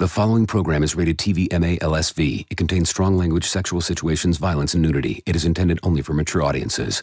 The following program is rated TV MA LSV. It contains strong language, sexual situations, violence, and nudity. It is intended only for mature audiences.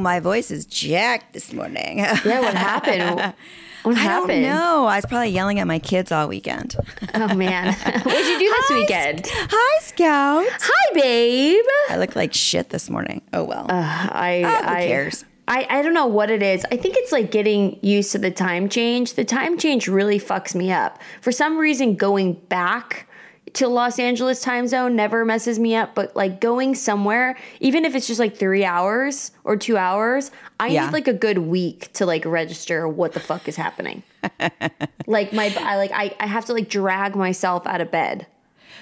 My voice is jacked this morning. Yeah, what happened? What I happened? don't know. I was probably yelling at my kids all weekend. Oh man, what did you do this weekend? Hi, Scout. Hi, babe. I look like shit this morning. Oh well. I, Ah, who I cares? I, I don't know what it is. I think it's like getting used to the time change. The time change really fucks me up. For some reason, going back to Los Angeles time zone never messes me up, but like going somewhere, even if it's just like three hours or two hours, I Yeah. need like a good week to like register what the fuck is happening. like my I like I, I have to like drag myself out of bed.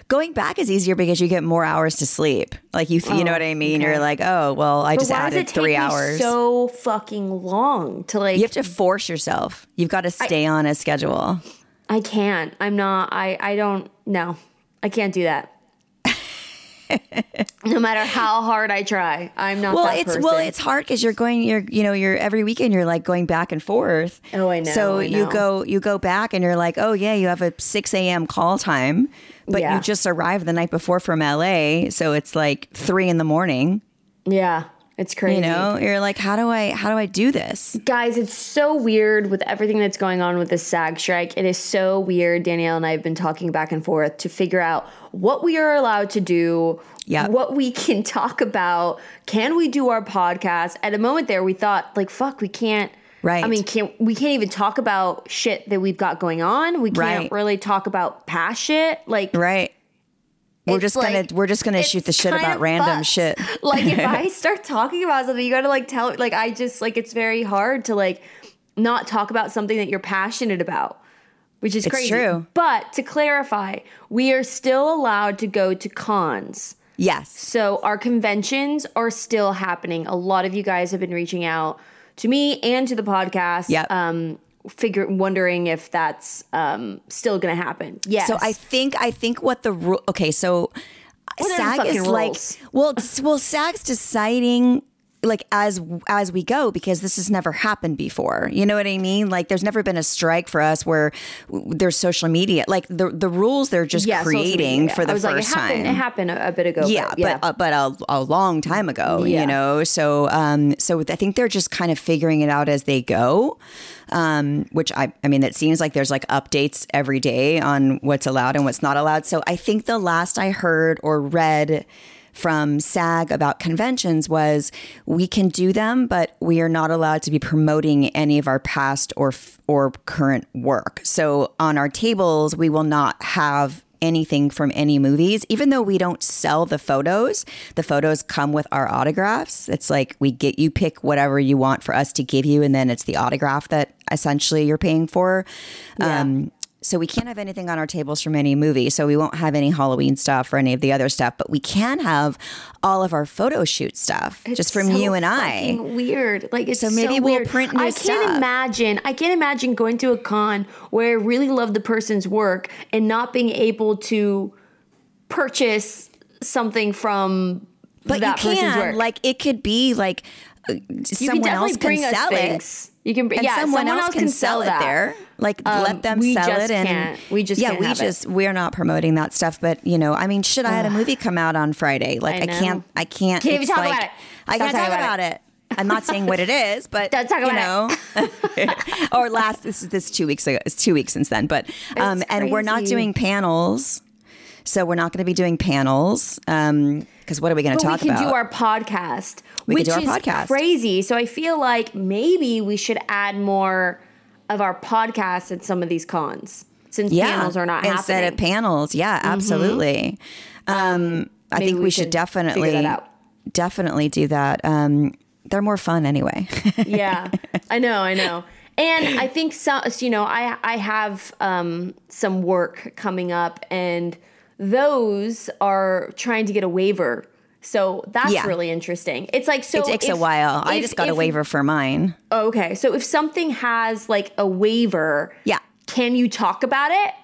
Going back is easier because you get more hours to sleep. Like you, you know what I mean. Oh, You're like, oh well, I just But does added three hours. so fucking long to like you have to force yourself. You've got to stay on a schedule. I can't. I'm not. I. I don't. No, I can't do that. no matter how hard I try, I'm not Well, it's person. well, it's hard because you're going, you're you know, you're every weekend you're like going back and forth. Oh, I know, So I you know. go, you go back, and you're like, oh yeah, you have a six a.m. call time, but Yeah. you just arrived the night before from L.A., so it's like three in the morning. yeah, it's crazy. You know, you're like, how do I, how do I do this? guys, it's so weird with everything that's going on with the SAG strike. It is so weird. Danielle and I have been talking back and forth to figure out what we are allowed to do, Yep. what we can talk about. Can we do our podcast? At a moment there, we thought, like, fuck, we can't. Right. I mean, can't we can't even talk about shit that we've got going on. We can't Right. really talk about past shit. Like, Right. We're just gonna we're just gonna shoot the shit about random shit. like if I start talking about something, you gotta like tell like I just like it's very hard to like not talk about something that you're passionate about. Which is It's crazy. true. But to clarify, we are still allowed to go to cons. Yes. So our conventions are still happening. A lot of you guys have been reaching out to me and to the podcast. Yep. Um figure wondering if that's um still gonna happen. Yes. So I think I think what the rule. Okay, so What SAG is like well, well, SAG's deciding like as as we go because this has never happened before. You know what I mean? Like there's never been a strike for us where there's social media. Like the the rules they're just yeah, creating media. for the first like, it happened, time. It happened a, a bit ago. yeah, but, but uh, but a, a long time ago, Yeah. you know. So um so I think they're just kind of figuring it out as they go. Um which I I mean it seems like there's like updates every day on what's allowed and what's not allowed. So I think the last I heard or read from SAG about conventions was we can do them, but we are not allowed to be promoting any of our past or f- or current work. So on our tables, we will not have anything from any movies, even though we don't sell the photos. The photos come with our autographs. It's like we get you pick whatever you want for us to give you, and then it's the autograph that essentially you're paying for. Um, so we can't have anything on our tables from any movie. So we won't have any Halloween stuff or any of the other stuff, but we can have all of our photo shoot stuff just from so you and I. Weird. Like it's So maybe so we'll print new I can't imagine. I can't imagine going to a con where I really love the person's work and not being able to purchase something from But that you person's can, work. like, it could be like someone else can sell it. You can, and yeah, someone, else, can sell, that. it there. Like let them sell it, and can't. We just yeah, we have it. just we're not promoting that stuff. But you know, I mean, should I had a movie come out on Friday. Like I I, can't, I can't. Can't even talk like, about it. I can't talk about about it. I'm not saying what it is, but Don't talk you about know, or last this is this two weeks ago. It's two weeks since then, but um, and we're not doing panels, so we're not going to be doing panels. Um, because what are we going to talk we can about? do our podcast, We which can do our is podcast. crazy. So I feel like maybe we should add more of our podcast at some of these cons since panels are not instead happening. of panels. Yeah, absolutely. Um, I think we, we should definitely definitely do that. Um, they're more fun anyway. yeah, I know, I know. And I think some, you know, I I have um, some work coming up, and those are trying to get a waiver. So that's Yeah. really interesting. It's like so it takes a if- while. I just got a waiver for mine. Oh, okay, so if something has like a waiver, Yeah. can you talk about it?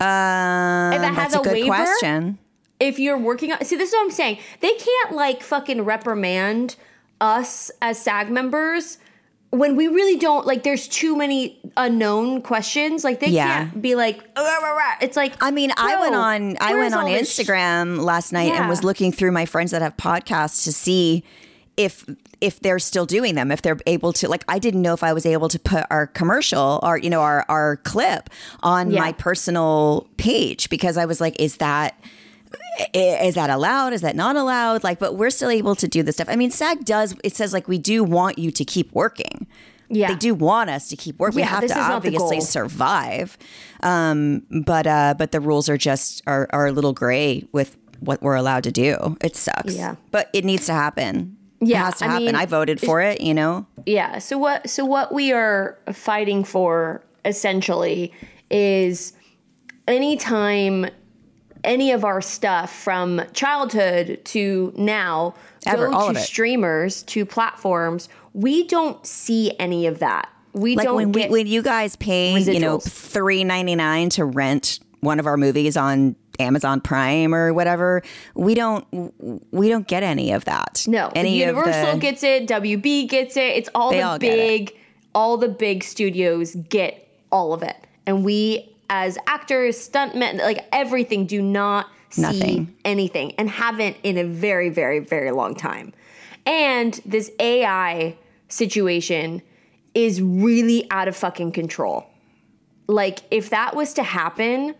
Um, if it has that's a, a good waiver? question. if you're working on see this is what i'm saying they can't like fucking reprimand us as sag members when we really don't like there's too many unknown questions like they Yeah. can't be like "Uh, rah, rah, rah." it's like I mean, I went on I went on this sh- Instagram last night and was looking through my friends that have podcasts to see if if they're still doing them, if they're able to like I didn't know if I was able to put our commercial or you know our our clip on Yeah. my personal page because I was like is that is that allowed? Is that not allowed? Like, but we're still able to do this stuff. I mean, SAG does. It says like we do want you to keep working. Yeah. they do want us to keep working. we have to is not the obviously survive. Um, but uh, but the rules are just are are a little gray with what we're allowed to do. It sucks. Yeah. but it needs to happen. Yeah, it has to I happen. mean, I voted for it. You know. Yeah. So what so what we are fighting for essentially is anytime any of our stuff from childhood to now Ever, go to streamers to platforms, we don't see any of that. We Like don't when get we, when you guys pay, you know, three ninety nine to rent one of our movies on Amazon Prime or whatever, we don't we don't get any of that. No, any Universal the, gets it, WB gets it. It's all the all big, all the big studios get all of it, and we as actors, stuntmen, like everything, do not see anything, and haven't in a very, very, very long time. And this AI situation is really out of fucking control. Like if that was to happen,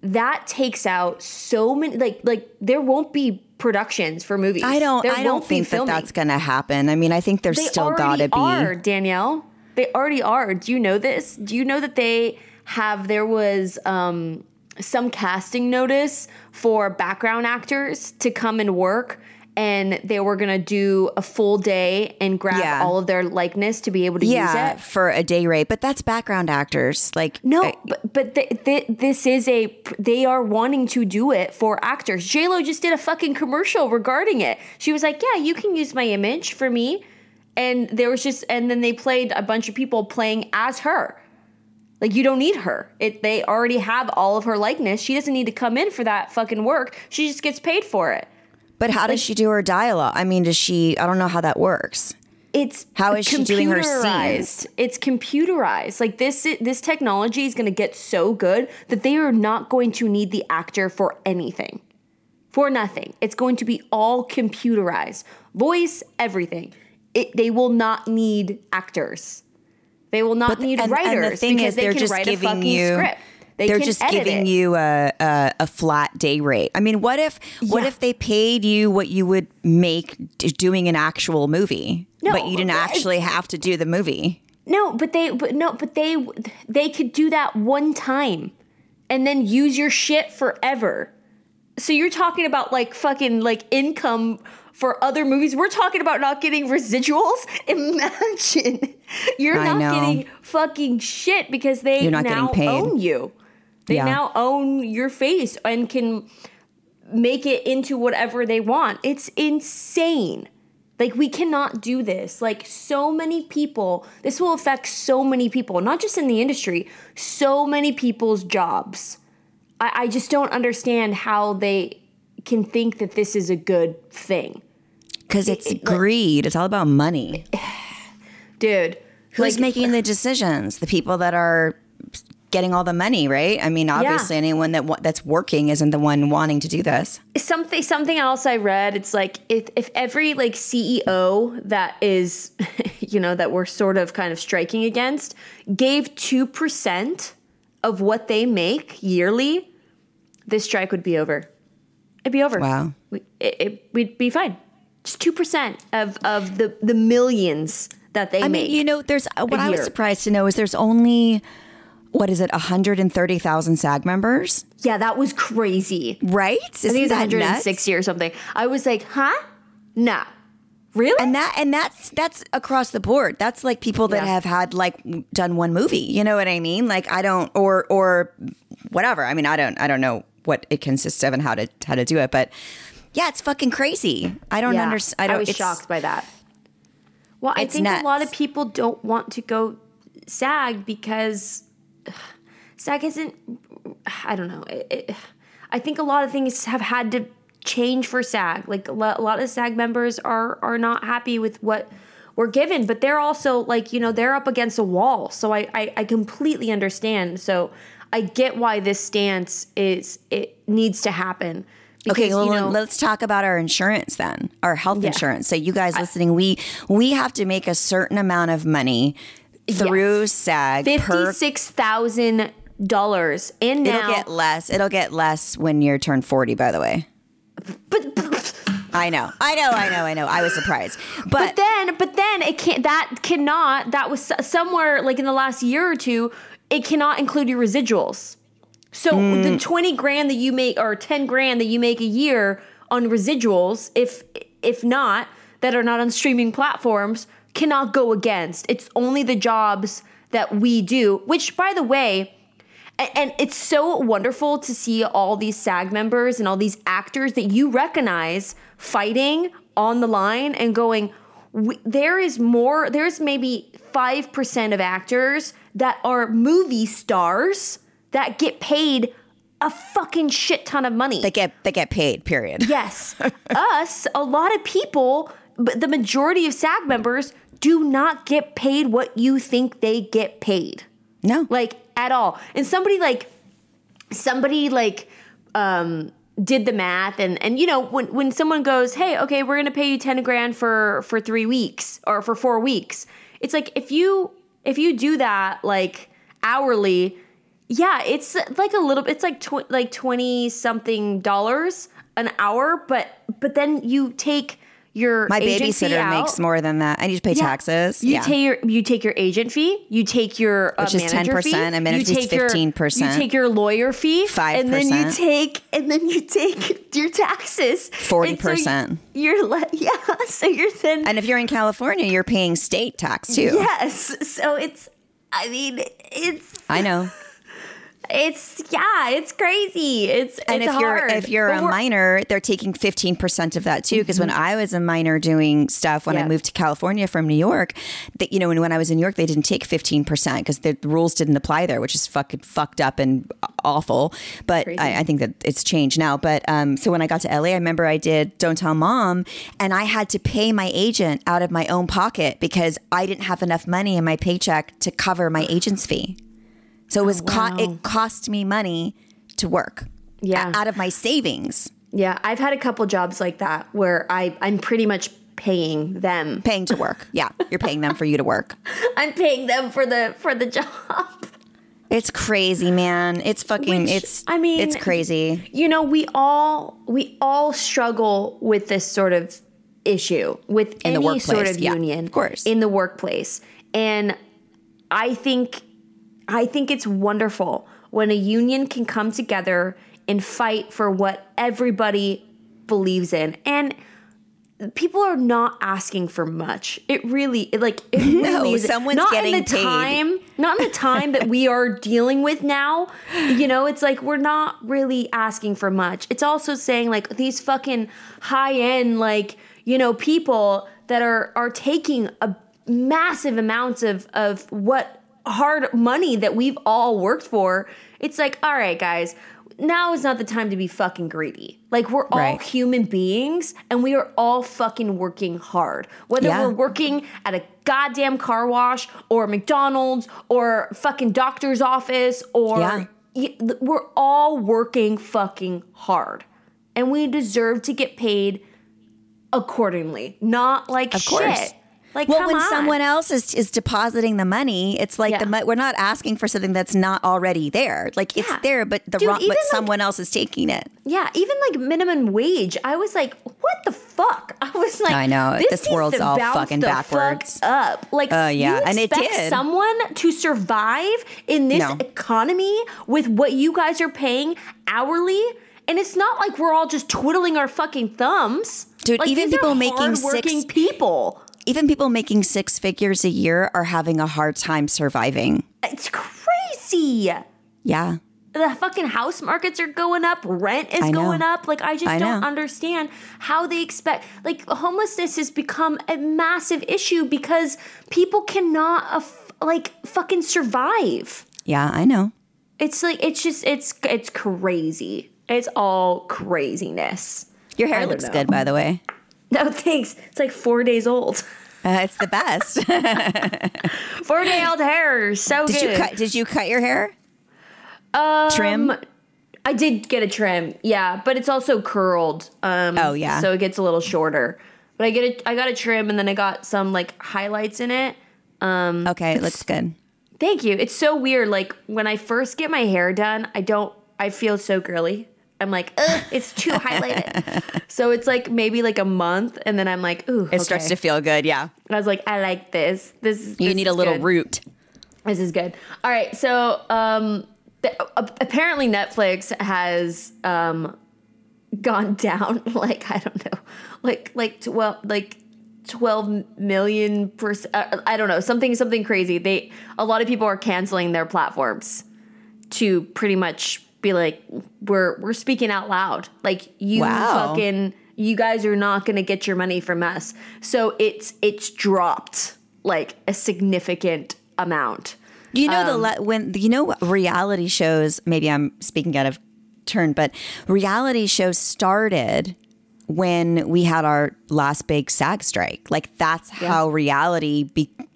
that takes out so many like like there won't be productions for movies. I don't There I don't think that that's going to happen. I mean, I think there's they still got to be are, Danielle. They already are. Do you know this? Do you know that they have there was um some casting notice for background actors to come and work and they were going to do a full day and grab Yeah. all of their likeness to be able to use it. for a day rate, but that's background actors. Like No, I- but but th- th- this is a they are wanting to do it for actors. J Lo just did a fucking commercial regarding it. She was like, "Yeah, you can use my image for me," and there was just and then they played a bunch of people playing as her. Like you don't need her. It they already have all of her likeness. She doesn't need to come in for that fucking work. She just gets paid for it. but how does she do her dialogue? I mean, does she? I don't know how that works. it's How is she doing her computerized. It's computerized. Like this this technology is going to get so good that they are not going to need the actor for anything. For nothing. It's going to be all computerized. Voice, everything. It, they will not need actors. They will not the- need and- and the writers thing because is, they they're can just write a giving fucking you- script. They They're just giving it. you a, a a flat day rate. I mean, what if what Yeah. if they paid you what you would make d- doing an actual movie, No, but you didn't actually have to do the movie? No, but they but no, but they they could do that one time and then use your shit forever. So you're talking about like fucking like income for other movies. We're talking about not getting residuals. Imagine you're I not know. getting fucking shit because they now own you. They Yeah. now own your face and can make it into whatever they want. It's insane. Like we cannot do this. Like so many people, this will affect so many people, not just in the industry, so many people's jobs. I, I just don't understand how they can think that this is a good thing. Because it's it- like- greed. It's all about money. Dude. Who's like, making the decisions? The people that are getting all the money, right? I mean, obviously, anyone that that's working isn't the one wanting to do this. something something else I read. It's like if if every like CEO that is, you know, that we're sort of kind of striking against, gave two percent of what they make yearly, this strike would be over. It'd be over. Wow. we, it, we'd be fine. Just two percent of of the the millions that they I make. mean, you know, there's uh, what I was surprised to know is there's only what is it, 130,000 SAG members, yeah, that was crazy. right? I think it's 160 or something. I was like, huh? Nah. Really? And that and that's that's across the board. That's like people that Yeah. have had like done one movie. You know what I mean? Like I don't or or whatever. I mean, I don't I don't know what it consists of and how to how to do it, but yeah, it's fucking crazy. I don't Yeah, understand. I don't. was shocked by that. Well, I think a lot of people don't want to go SAG because SAG isn't. I don't know. It, it, I think a lot of things have had to change for SAG. Like a lot, a lot of SAG members are are not happy with what we're given, but they're also like you know they're up against a wall. So I I, I completely understand. So I get why this stance is it needs to happen. Okay, well, you know, let's talk about our insurance then, our health Yeah. insurance. So, you guys listening, we we have to make a certain amount of money through SAG fifty-six thousand dollars, and It'll get less. It'll get less when you're turned forty. By the way, but, but I know, I know, I know, I know. I was surprised, but, but then but then it can't that cannot that was somewhere like in the last year or two it cannot include your residuals so Mm. the 20 grand that you make or 10 grand that you make a year on residuals if if not that are not on streaming platforms cannot go against it's only the jobs that we do which by the way and it's so wonderful to see all these SAG members and all these actors that you recognize fighting on the line and going, there is more, there's maybe 5% of actors that are movie stars that get paid a fucking shit ton of money. they get they get paid. Period. Yes. Us, a lot of people, but the majority of SAG members do not get paid what you think they get paid No, like at all. And somebody like somebody like um did the math and and you know when when someone goes, "Hey, okay, we're going to pay you 10 grand for for 3 weeks or for 4 weeks." It's like if you if you do that like hourly, yeah, it's like a little it's like tw- like 20 something dollars an hour, but but then you take your my agent fee babysitter out. makes more than that. I need to pay Yeah. taxes. You yeah. take your you take your agent fee, you take your uh, Which is 10%, fee, manager you fee's take your- 15%. You take your lawyer fee, five, and then you take and then you take your taxes, 40%. And so you're le- yeah, so you're then and if you're in California, you're paying state tax too. yes, so it's I mean it's I know. It's yeah, it's crazy. It's And it's if you're if you're But a minor, they're taking 15% of that too. Because when I was a minor doing stuff, when I moved to California from New York, that you know, when, when I was in New York, they didn't take 15% because the rules didn't apply there, which is fucking fucked up and awful. But I, I think that it's changed now. But um, so when I got to LA, I remember I did Don't Tell Mom, and I had to pay my agent out of my own pocket because I didn't have enough money in my paycheck to cover my agent's fee. So it oh, was co- wow. it cost me money to work Yeah. out of my savings, yeah, I've had a couple jobs like that where I I'm pretty much paying them. paying to work. Yeah, you're paying them for you to work. I'm paying them for the for the job. It's crazy, man. It's fucking. Which, it's. I mean- it's crazy. you know we all we all struggle with this sort of issue with In the any sort of yeah, union of course. in the workplace and i think i think it's wonderful when a union can come together and fight for what everybody believes in. And people are not asking for much. It really it, like it really is someone's not getting in the paid. time not in the time that we are dealing with now. You know it's like we're not really asking for much. It's also saying like these fucking high end like you know people that are are taking a massive amounts of of what hard money that we've all worked for it's like all right guys now is not the time to be fucking greedy like we're all Right. human beings and we are all fucking working hard whether Yeah. we're working at a goddamn car wash or McDonald's or fucking doctor's office or Yeah. we're all working fucking hard and we deserve to get paid accordingly not like Of course. Like Well, when on. someone else is is depositing the money, it's like the Yeah. mo- we're not asking for something that's not already there. Like it's Yeah. there, but the Dude, wrong, but like- someone else is taking it. yeah even like minimum wage i was like what the fuck i was like I know, this, this world's all fucking the backwards. fuck up like Uh, yeah, you and it did. someone to survive in this No. economy with what you guys are paying hourly and it's not like we're all just twiddling our fucking thumbs Dude, Like, even people making six- people Even people making six figures a year are having a hard time surviving. it's crazy Yeah. the fucking house markets are going up rent is going up like i just I don't know. understand how they expect like homelessness has become a massive issue because people cannot like fucking survive Yeah, I know. It's like it's just it's it's crazy. It's all craziness. Your hair looks know. good, by the way. No thanks. It's like four days old. Uh, it's the best. Four day old hair, so did good. you cut? Did you cut your hair? Um, Trim? I did get a trim, yeah, but it's also curled. Um, Oh, yeah. so it gets a little shorter. But I get a, I got a trim, and then I got some like highlights in it. Okay, it looks good. Thank you. It's so weird. Like when I first get my hair done, I don't. I feel so girly. I'm like, Ugh, it's too highlighted. so it's like maybe like a month, and then I'm like, ooh, It starts to feel good. Yeah, and I was like, I like this. This is. you this need a little good. root. This is good. All right, so um, the, uh, apparently Netflix has um, gone down like I don't know, like like twelve like twelve million percent. Uh, I don't know something something crazy. They a lot of people are canceling their platforms to pretty much be like we're we're speaking out loud. Like you Wow. fucking you guys are not going to get your money from us. So it's it's dropped like a significant amount. You know the Um, le- when you know reality shows. Maybe I'm speaking out of turn, but reality shows started when we had our last big SAG strike. Like that's how reality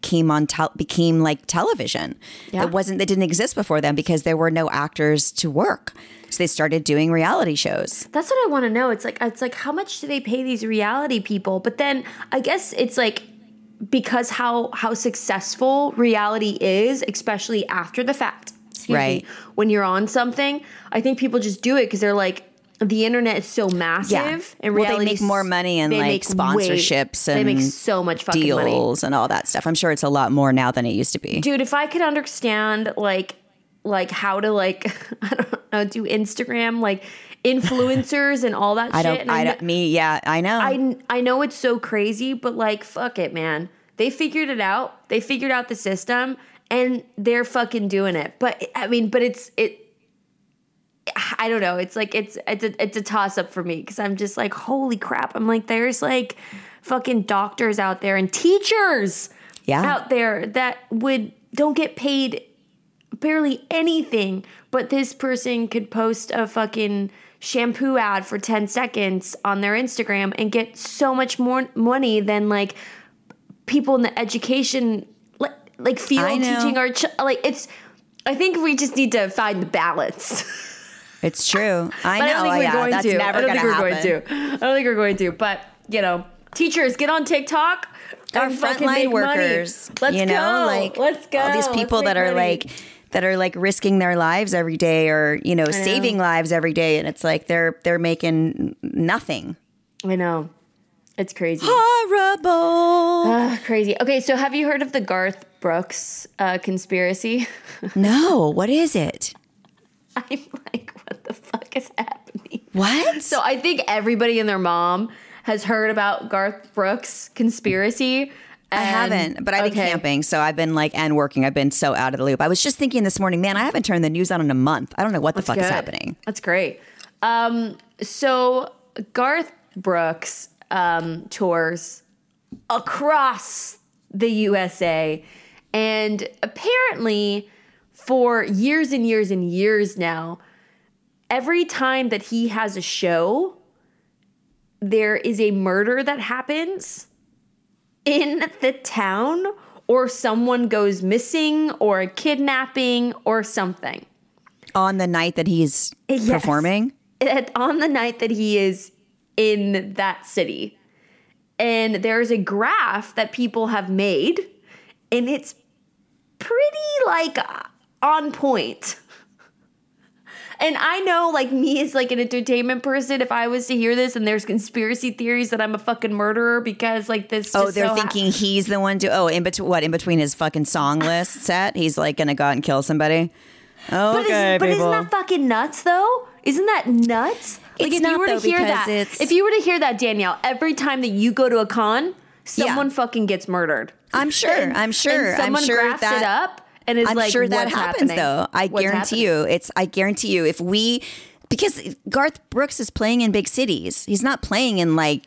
became on tel- became like television. Yeah. It wasn't that didn't exist before then because there were no actors to work. So they started doing reality shows. That's what I want to know. It's like it's like how much do they pay these reality people? But then I guess it's like because how how successful reality is, especially after the fact. excuse me, Right. when you're on something, I think people just do it because they're like the internet is so massive and well, they make more money and like make way- sponsorships they make so much fucking money. deals and all that stuff. I'm sure it's a lot more now than it used to be. dude if i could understand like like how to like i don't know do instagram like influencers and all that I shit don't. and I don't. Me, yeah, I know. I, I know it's so crazy but like fuck it man they figured it out they figured out the system and they're fucking doing it but i mean but it's it I don't know. It's like it's it's a it's a toss up for me because I'm just like holy crap. I'm like there's like fucking doctors out there and teachers Yeah. out there that would don't get paid barely anything, but this person could post a fucking shampoo ad for 10 seconds on their Instagram and get so much more money than like people in the education like like field teaching our ch- like it's I think we just need to find the balance. It's true. I know. I don't think we're yeah, going that's to. I don't think we're happen. going to. I don't think we're going to. But you know, teachers get on TikTok. Our frontline make money. workers, Let's you know, go. like let's go. all these people that are money. like that are like risking their lives every day, or you know, saving lives every day, and it's like they're they're making nothing. I know, it's crazy. Horrible. Ah, crazy. Okay, so have you heard of the Garth Brooks uh, conspiracy? no, what is it? I'm like, what the fuck is happening? What? So I think everybody and their mom has heard about Garth Brooks conspiracy. I haven't, but I've been okay. camping, so I've been like and working. I've been so out of the loop. I was just thinking this morning, man, I haven't turned the news on in a month. I don't know what the fuck is happening. That's great. Um, so Garth Brooks um, tours across the USA, and apparently, for years and years and years now, every time that he has a show, there is a murder that happens in the town, or someone goes missing, or a kidnapping, or something. On the night that he's Yes. performing, on the night that he is in that city. And there's a graph that people have made, and it's pretty like on point. And I know, like me as like an entertainment person, if I was to hear this and there's conspiracy theories that I'm a fucking murderer because like this. Oh, just they're so hap- thinking he's the one to. Oh, in between what? In between his fucking song list set, he's like gonna go out and kill somebody. But, Okay, is, but isn't that fucking nuts though? Isn't that nuts? Like It's if not, you were though, to hear that, it's- if you were to hear that, Danielle, every time that you go to a con, someone fucking gets murdered. I'm sure. And- I'm sure. And someone I'm sure graphs that it up and is I'm like, sure that happens happening? though. I What's guarantee happening?" you. It's. I guarantee you. If we. Because Garth Brooks is playing in big cities. He's not playing in like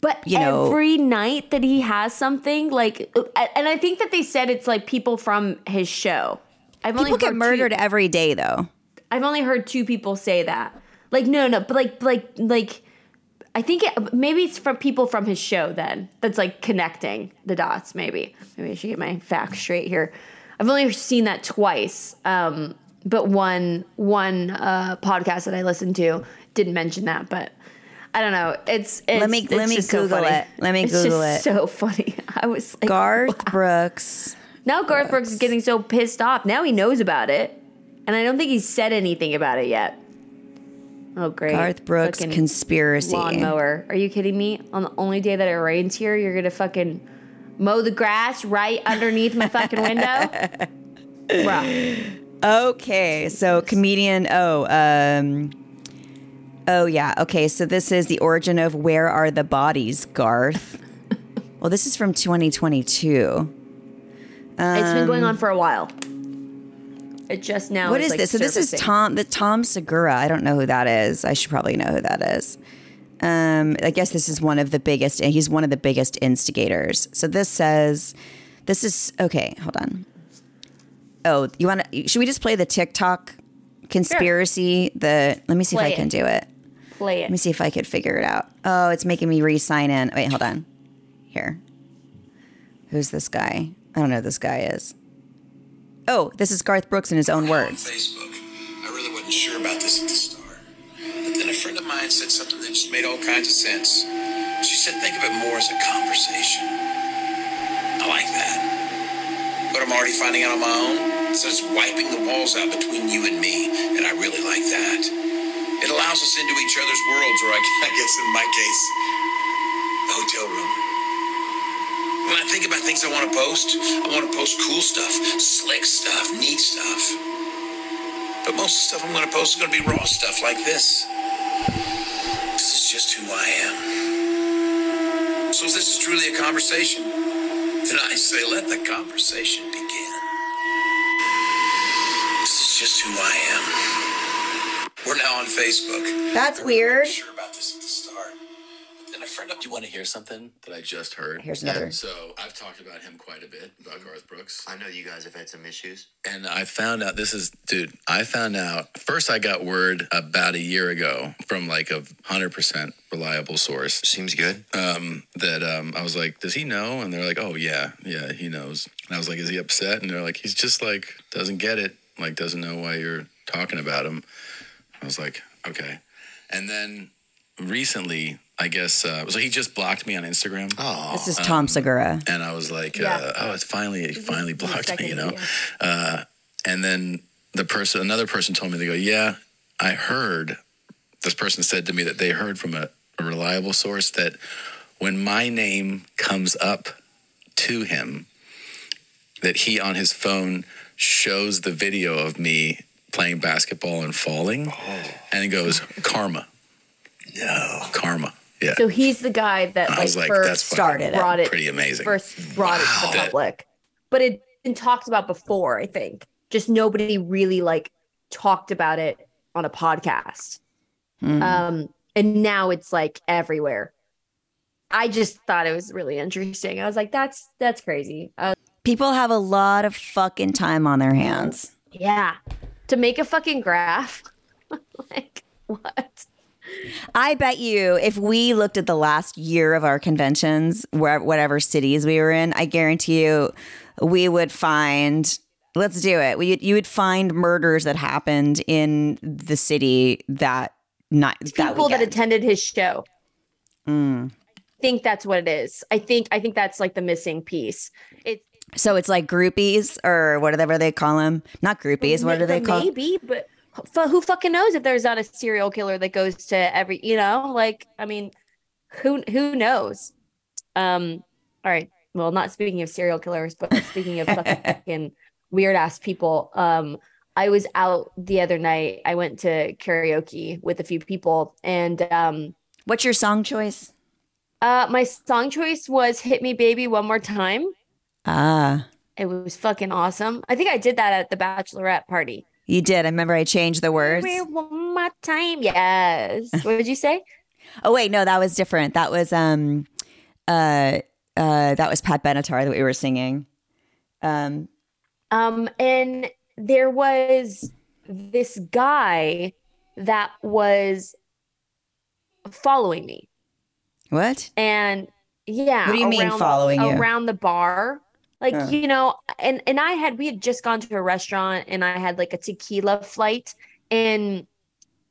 But you know- every night that he has something, like, and I think that they said it's like people from his show. I've only People get heard two- murdered every day, though. I've only heard two people say that. Like no, no, but like like like I think it, maybe it's from people from his show then. That's like connecting the dots. Maybe maybe I should get my facts straight here. I've only seen that twice, um, but one one uh, podcast that I listened to didn't mention that. But I don't know. It's, it's me- it's let me just so Google it. Let me It's Google just it. So funny. I was like, Garth Brooks. now Garth Brooks is getting so pissed off. Now he knows about it, and I don't think he's said anything about it yet. Oh great, Garth Brooks Fucking conspiracy. lawnmower. Are you kidding me? On the only day that it rains here, you're gonna fucking mow the grass right underneath my fucking window, Bruh. Okay, so comedian. Oh, um, oh yeah. Okay, so this is the origin of "Where Are the Bodies?" Garth. well, this is from 2022. it's been going on for a while. It just now. Um, What is is like this? So this is. Tom, the Tom Segura. I don't know who that is. I should probably know who that is. Um, I guess this is one of the biggest. He's one of the biggest instigators. So this says, this is okay. Hold on. Oh, you want to? Should we just play the TikTok conspiracy? The let me see Play if I can do it. Play it. Let me see if I could figure it out. Oh, it's making me re-sign in. Wait, hold on. Here. Who's this guy? I don't know who this guy is. Oh, this is Garth Brooks in his own on words. Facebook. I really wasn't sure about this then a friend of mine said something that just made all kinds of sense. She said, think of it more as a conversation. I like that. But I'm already finding out on my own. So it's wiping the walls out between you and me. And I really like that. It allows us into each other's worlds, or I guess in my case, the hotel room. When I think about things I want to post, I want to post cool stuff, slick stuff, neat stuff. But most of the stuff I'm going to post is going to be raw stuff like this. This is just who I am. So if this is truly a conversation, then I say let the conversation begin. This is just who I am. We're now on Facebook. That's weird. You want to hear something that I just heard? Here's another. So I've talked about him quite a bit about Garth Brooks, I know you guys have had some issues. and I found out this is, dude. I found out first. I got word about a year ago from like a hundred percent reliable source Seems good. um, that um, I was like, "Does he know?" And they're like, "Oh yeah, yeah, he knows." And I was like, "Is he upset?" And they're like, "He's just like doesn't get it, like doesn't know why you're talking about him." I was like, "Okay." And then recently, I guess, uh, so he just blocked me on Instagram. Oh, This is Tom Segura. and I was like, Yeah. uh, "Oh, it's finally, it finally the blocked me," you know. video. Uh, and then the person, another person, told me they go, "Yeah, I heard." This person said to me that they heard from a, a reliable source that when my name comes up to him, that he on his phone shows the video of me playing basketball and falling, and he goes, "Karma." No, karma. Yeah. So he's the guy that I like was like, first that's started it. brought it pretty amazing. first brought it to the public. But it been talked about before, I think. Just nobody really like talked about it on a podcast. Hmm. Um, and now it's like everywhere. I just thought it was really interesting. I was like, that's that's crazy. Uh, People have a lot of fucking time on their hands. yeah. To make a fucking graph. like what? I bet you if we looked at the last year of our conventions, where whatever cities we were in, I guarantee you we would find let's do it. We you would find murders that happened in the city that not that People that weekend. attended his show. Mm. I think that's what it is. I think I think that's like the missing piece. It's So it's like groupies or whatever they call them. Not groupies. What do they call? Maybe, but who fucking knows if there's not a serial killer that goes to every, you know, like I mean, who who knows? Um, all right. Well, not speaking of serial killers, but speaking of fucking weird ass people. Um, I was out the other night. I went to karaoke with a few people, and um, What's your song choice? uh, my song choice was "Hit Me, Baby, One More Time." Ah, It was fucking awesome. I think I did that at the bachelorette party. You did. I remember I changed the words. One more time. Yes. What did you say? Oh wait, no, that was different. That was um uh uh that was Pat Benatar that we were singing. Um Um, and there was this guy that was following me. What? And yeah. What do you mean around- following you? Around the bar. Like, Huh. you know, and and I had we had just gone to a restaurant and I had like a tequila flight and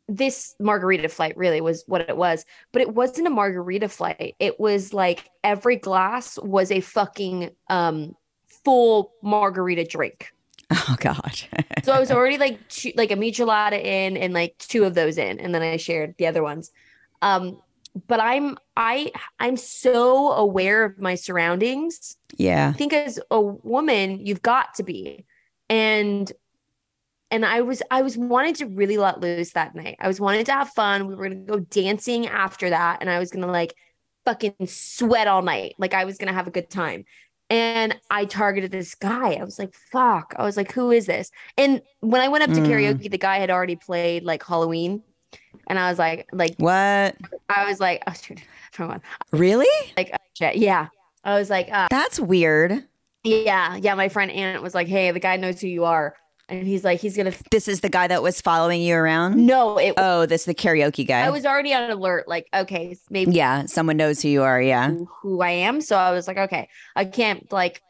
this margarita flight really was what it was, but it wasn't a margarita flight. It was like every glass was a fucking um full margarita drink. Oh God. So I was already like two, like a michelada in and like two of those in, and then I shared the other ones. Um, but I'm I I'm so aware of my surroundings. yeah. I think as a woman, you've got to be, and and I was I was wanting to really let loose that night. I was wanting to have fun. We were gonna go dancing after that, and I was gonna like fucking sweat all night. Like I was gonna have a good time. And I targeted this guy. I was like, fuck. I was like, who is this? And when I went up to Mm. karaoke, the guy had already played like Halloween. And I was like, like, What? I was like, oh, dude, wrong one. Really? Like, oh. Yeah. I was like, uh, That's weird. yeah, yeah. My friend Ant was like, hey, the guy knows who you are. And he's like, he's to, This is the guy that was following you around? no, it, Oh, this is the karaoke guy. I was already on alert. Like, okay, maybe yeah, someone knows who you are. Yeah. who- who I am. So I was like, okay, I can't like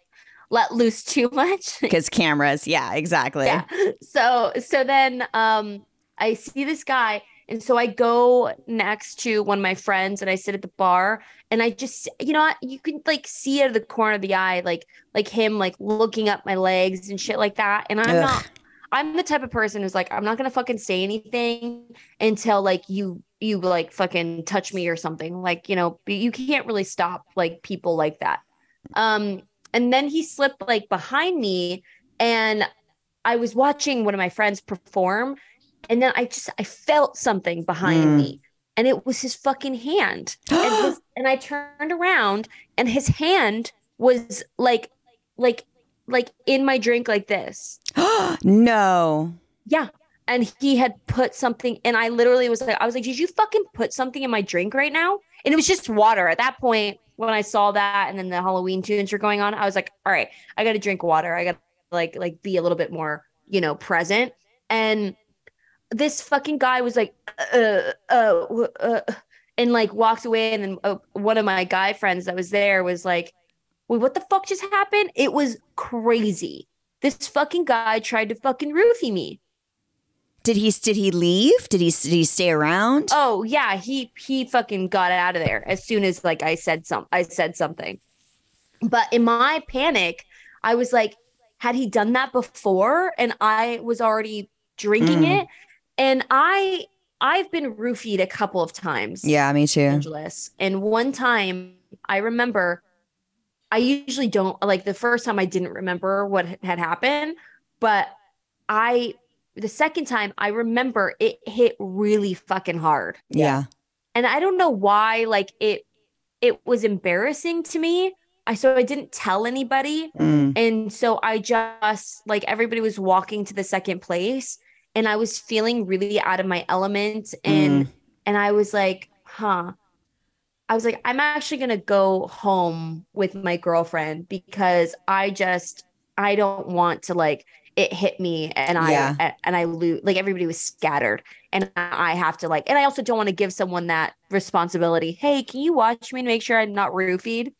let loose too much. Because cameras. Yeah, exactly. yeah. So so then um I see this guy and so I go next to one of my friends and I sit at the bar and I just you know you can like see out of the corner of the eye like like him like looking up my legs and shit like that and I'm Ugh. not I'm the type of person who's like I'm not going to fucking say anything until like you you like fucking touch me or something like you know you can't really stop like people like that um and then he slipped like behind me and I was watching one of my friends perform, and then I just I felt something behind Mm. me, and it was his fucking hand. and, his, and I turned around, and his hand was like, like, like in my drink, like this. no. Yeah. And he had put something, and I literally was like, I was like, did you fucking put something in my drink right now? And it was just water. At that point, when I saw that, and then the Halloween tunes were going on, I was like, all right, I got to drink water. I got to like like be a little bit more, you know, present. And this fucking guy was like, uh, uh, uh, and like walked away. And then uh, one of my guy friends that was there was like, wait, what the fuck just happened? It was crazy. This fucking guy tried to fucking roofie me. Did he did he leave? Did he did he stay around? Oh yeah, he he fucking got out of there as soon as like I said some I said something. But in my panic, I was like, had he done that before? And I was already drinking Mm. it. And I I've been roofied a couple of times. Yeah, me too. Angeles. And one time I remember I usually don't like the first time I didn't remember what had happened, but I the second time I remember it hit really fucking hard. Yeah. And I don't know why like it it was embarrassing to me. I so I didn't tell anybody. Mm. And so I just like everybody was walking to the second place and I was feeling really out of my element and mm. and I was like, huh. I was like, I'm actually gonna go home with my girlfriend because I just I don't want to like it hit me and I Yeah. and I lose like everybody was scattered and I have to like and I also don't want to give someone that responsibility. Hey, can you watch me and make sure I'm not roofied?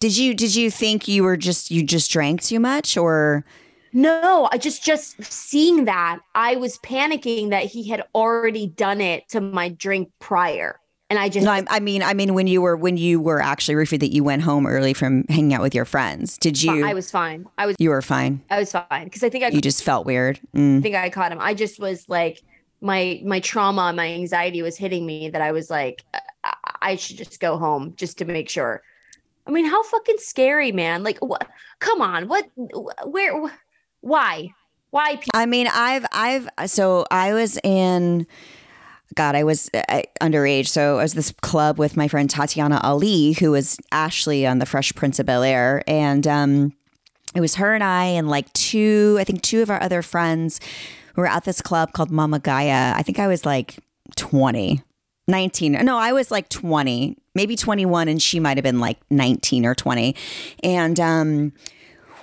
Did you did you think you were just you just drank too much or No, I just just seeing that, I was panicking that he had already done it to my drink prior. And I just no? I, I mean, I mean, when you were when you were actually roofied that you went home early from hanging out with your friends. Did you? I was fine. I was you were fine. I was fine because I think I You just felt weird. Mm. think I caught him. I just was like my my trauma, my anxiety was hitting me that I was like I, I should just go home just to make sure. I mean, how fucking scary, man! Like, what? Come on, what? Where? wh- Why? Why? pe- I mean, I've I've so I was in. God, I was uh, underage. So I was this club with my friend Tatiana Ali, who was Ashley on The Fresh Prince of Bel Air, and um, it was her and I and like two, I think two of our other friends who were at this club called Mama Gaia. I think I was like 20, 19. No, I was like 20, maybe 21, and she might have been like 19 or 20. And um,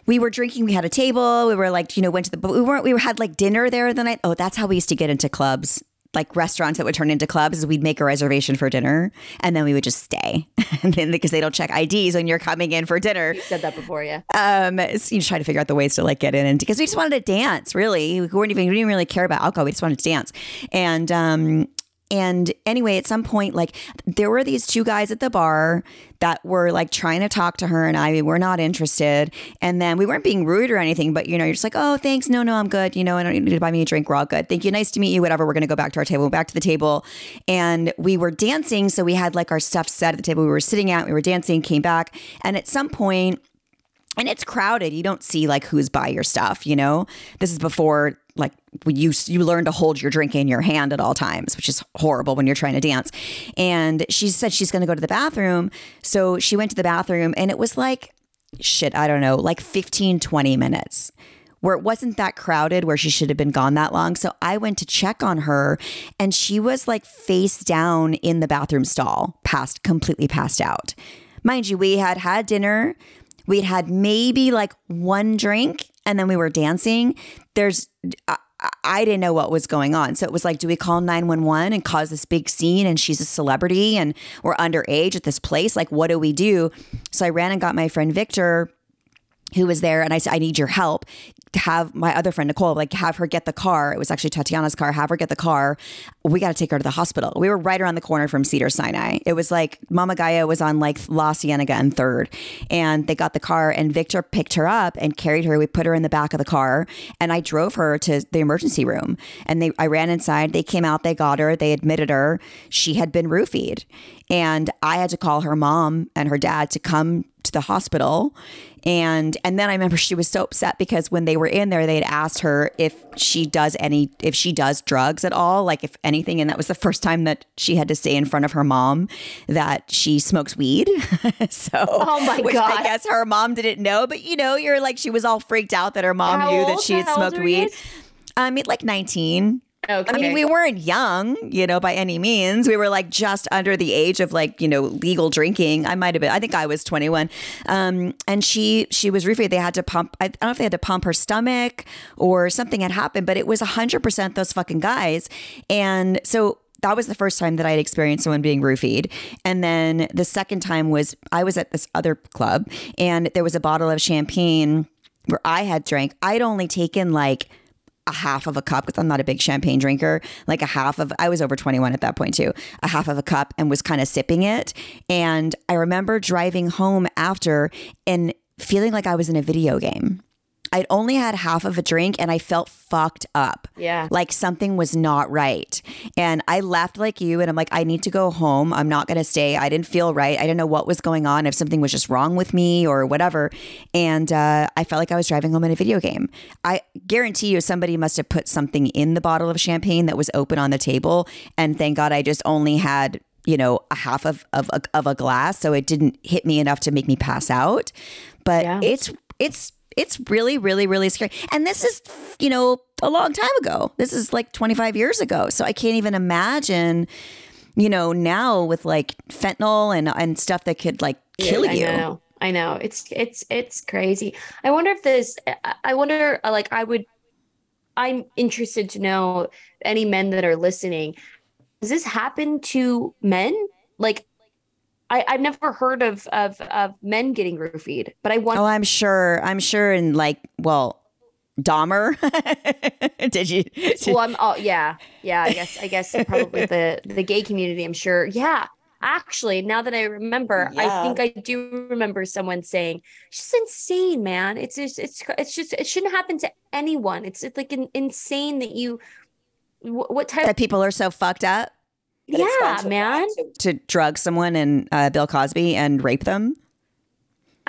we were drinking. We had a table. We were like, you know, went to the, but we weren't, we had like dinner there the night. Oh, that's how we used to get into clubs, like restaurants that would turn into clubs. Is we'd make a reservation for dinner and then we would just stay. and then because they don't check IDs when you're coming in for dinner. You said that before, yeah. Um, so you try to figure out the ways to like get in and because we just wanted to dance. Really, we weren't even we didn't really care about alcohol. We just wanted to dance. And um, and anyway, at some point, like there were these two guys at the bar that were like trying to talk to her, and I We were not interested. And then we weren't being rude or anything, but you know, you're just like, oh, thanks, no, no, I'm good. You know, I don't need to buy me a drink. We're all good. Thank you. Nice to meet you. Whatever. We're gonna go back to our table. Back to the table, and we were dancing. So we had like our stuff set at the table. We were sitting at. We were dancing. Came back, and at some point and it's crowded. You don't see like who's by your stuff, you know? This is before you you learn to hold your drink in your hand at all times, which is horrible when you're trying to dance. And she said she's going to go to the bathroom. So she went to the bathroom and it was like shit, I don't know, like 15 20 minutes where it wasn't that crowded where she should have been gone that long. So I went to check on her and she was like face down in the bathroom stall, passed completely passed out. Mind you, we had had dinner. We'd had maybe like one drink and then we were dancing. There's, uh, I, didn't know what was going on. So it was like, do we call 911 and cause this big scene? And she's a celebrity and we're underage at this place. Like, what do we do? So I ran and got my friend Victor who was there and I said, I need your help have my other friend Nicole, like have her get the car. It was actually Tatiana's car, have her get the car. We got to take her to the hospital. We were right around the corner from Cedar Sinai. It was like Mama Gaia was on like La Cienega and third. And they got the car and Victor picked her up and carried her. We put her in the back of the car and I drove her to the emergency room. And they I ran inside. They came out, they got her, they admitted her. She had been roofied. And I had to call her mom and her dad to come to the hospital and and then I remember she was so upset because when they were in there, they had asked her if she does any if she does drugs at all, like if anything. And that was the first time that she had to say in front of her mom that she smokes weed. so Oh my which God. I guess her mom didn't know, but you know, you're like she was all freaked out that her mom How knew that she had smoked weed. I mean, um, like 19. Okay. I mean, we weren't young, you know, by any means. We were like just under the age of like, you know, legal drinking. I might have been. I think I was 21. Um, and she she was roofied. They had to pump. I don't know if they had to pump her stomach or something had happened, but it was 100% those fucking guys. And so that was the first time that I'd experienced someone being roofied. And then the second time was I was at this other club and there was a bottle of champagne where I had drank. I'd only taken like a half of a cup because I'm not a big champagne drinker. Like a half of, I was over 21 at that point too, a half of a cup and was kind of sipping it. And I remember driving home after and feeling like I was in a video game. I'd only had half of a drink and I felt fucked up. Yeah. Like something was not right. And I left like you and I'm like, I need to go home. I'm not going to stay. I didn't feel right. I didn't know what was going on, if something was just wrong with me or whatever. And uh, I felt like I was driving home in a video game. I guarantee you somebody must have put something in the bottle of champagne that was open on the table. And thank God I just only had you know, a half of, of, a, of a glass. So it didn't hit me enough to make me pass out. But Yeah. it's, it's, it's really, really, really scary. And this is, you know, a long time ago. This is like 25 years ago. So I can't even imagine, you know, now with like fentanyl and, and stuff that could like kill I you. I know. I know. It's it's it's crazy. I wonder if this I- I wonder uh, like I would I'm interested to know any men that are listening. Does this happen to men? Like I, I've never heard of, of of men getting roofied, but I wonder Oh, I'm sure. I'm sure. And like, well, Dahmer. Did you? well I'm oh yeah. Yeah, I guess I guess probably the the gay community, I'm sure. Yeah. Actually, now that I remember, I think I do remember someone saying, "It's just insane, man. It's just, it's it's just it shouldn't happen to anyone. It's, it's like an, insane that you what type that people are so fucked up That it's gone yeah, so man. far. So- to drug someone and uh, Bill Cosby and rape them.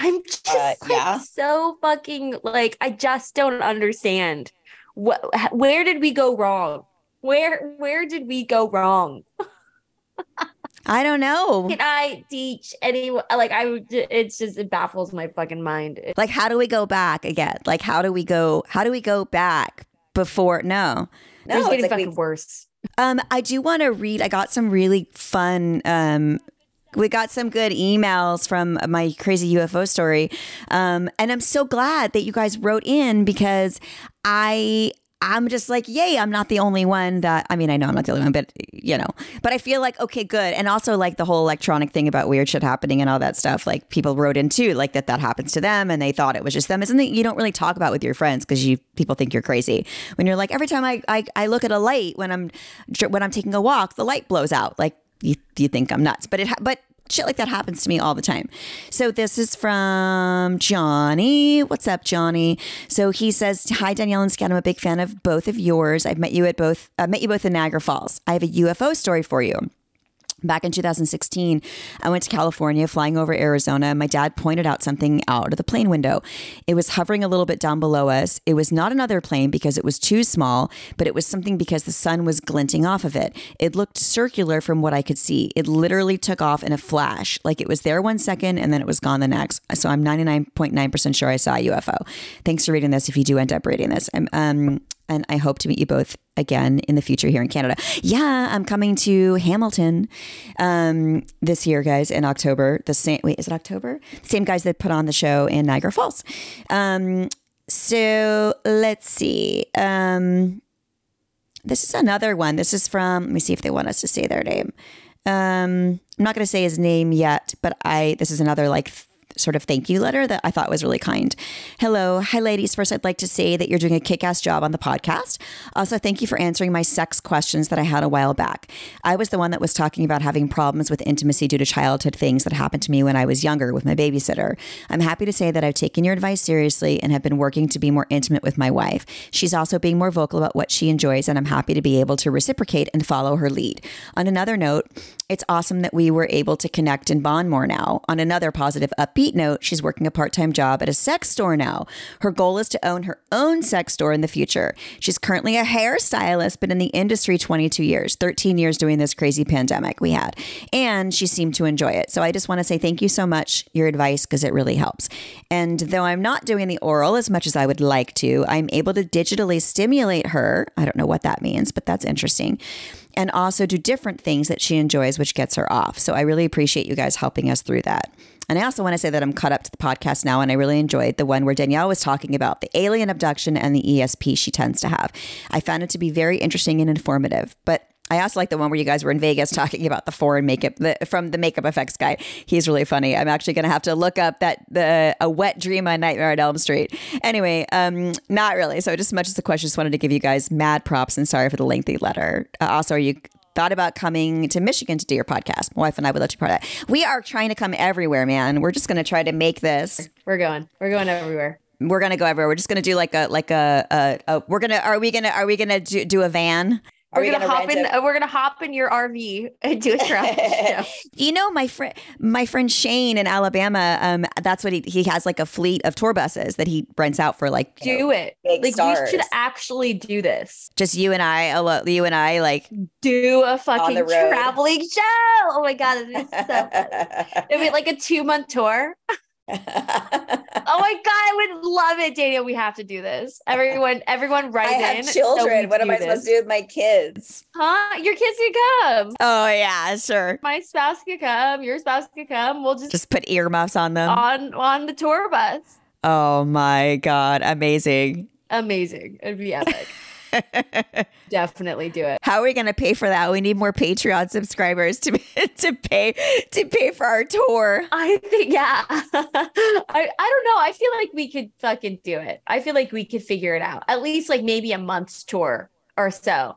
I'm just Uh, like yeah. so fucking like I just don't understand. What where did we go wrong? Where where did we go wrong? I don't know. Can I teach anyone like I would it's just it baffles my fucking mind. Like, how do we go back again? Like, how do we go? How do we go back before? No. No, getting it's like fucking we, worse. Um, I do want to read. I got some really fun um we got some good emails from my crazy UFO story, um, and I'm so glad that you guys wrote in because I I'm just like, yay, I'm not the only one that, I mean, I know I'm not the only one, but you know, but I feel like, okay, good. And also like the whole electronic thing about weird shit happening and all that stuff, like people wrote in too, like that that happens to them and they thought it was just them. Isn't that you don't really talk about with your friends because you, people think you're crazy. When you're like, every time I, I, I look at a light when I'm, when I'm taking a walk, the light blows out. Like you, you think I'm nuts, but it, but shit like that happens to me all the time. So this is from Johnny. What's up, Johnny? So he says, "Hi Danielle and Scout. I'm a big fan of both of yours. I've met you at both. I uh, met you both in Niagara Falls. I have a UFO story for you." Back in 2016, I went to California flying over Arizona. My dad pointed out something out of the plane window. It was hovering a little bit down below us. It was not another plane because it was too small, but it was something because the sun was glinting off of it. It looked circular from what I could see. It literally took off in a flash, like it was there one second and then it was gone the next. So I'm 99.9% sure I saw a UFO. Thanks for reading this if you do end up reading this. Um, and I hope to meet you both again in the future here in Canada. Yeah, I'm coming to Hamilton um, this year, guys, in October. The same wait, is it October? Same guys that put on the show in Niagara Falls. Um, so let's see. Um, this is another one. This is from. Let me see if they want us to say their name. Um, I'm not going to say his name yet, but I. This is another like sort of thank you letter that I thought was really kind. Hello. Hi, ladies. First, I'd like to say that you're doing a kick ass job on the podcast. Also, thank you for answering my sex questions that I had a while back. I was the one that was talking about having problems with intimacy due to childhood things that happened to me when I was younger with my babysitter. I'm happy to say that I've taken your advice seriously and have been working to be more intimate with my wife. She's also being more vocal about what she enjoys, and I'm happy to be able to reciprocate and follow her lead. On another note, it's awesome that we were able to connect and bond more now. On another positive, upbeat note, she's working a part time job at a sex store now. Her goal is to own her own sex store in the future. She's currently a hairstylist, but in the industry 22 years, 13 years doing this crazy pandemic we had. And she seemed to enjoy it. So I just want to say thank you so much, your advice, because it really helps. And though I'm not doing the oral as much as I would like to, I'm able to digitally stimulate her. I don't know what that means, but that's interesting and also do different things that she enjoys, which gets her off. So I really appreciate you guys helping us through that. And I also want to say that I'm caught up to the podcast now, and I really enjoyed the one where Danielle was talking about the alien abduction and the ESP she tends to have. I found it to be very interesting and informative. But I also like the one where you guys were in Vegas talking about the foreign makeup the, from the makeup effects guy. He's really funny. I'm actually going to have to look up that the a wet dream on Nightmare on Elm Street. Anyway, um, not really. So just as much as the question, just wanted to give you guys mad props and sorry for the lengthy letter. Uh, also, are you thought about coming to Michigan to do your podcast? My wife and I would love to be part of that. We are trying to come everywhere, man. We're just going to try to make this. We're going. We're going everywhere we're gonna go everywhere. We're just gonna do like a like a, a, a we're gonna are we gonna are we gonna do, do a van? Are we're gonna, gonna hop in. A- we're gonna hop in your RV and do a travel. Show. You know, my friend, my friend Shane in Alabama. Um, that's what he he has like a fleet of tour buses that he rents out for like. Do know, it. Like stars. we should actually do this. Just you and I. You and I like do a fucking traveling show. Oh my god, it'd so. It'd be like a two month tour oh my god, I would love it, Daniel. We have to do this. Everyone, everyone, write I have children. So what am I this. supposed to do with my kids? Huh? Your kids can come. Oh yeah, sure. My spouse can come. Your spouse can come. We'll just just put earmuffs on them on on the tour bus. Oh my god, amazing! Amazing. It'd be epic. Definitely do it. How are we going to pay for that? We need more Patreon subscribers to to pay to pay for our tour. I think yeah. I I don't know. I feel like we could fucking do it. I feel like we could figure it out. At least like maybe a month's tour or so.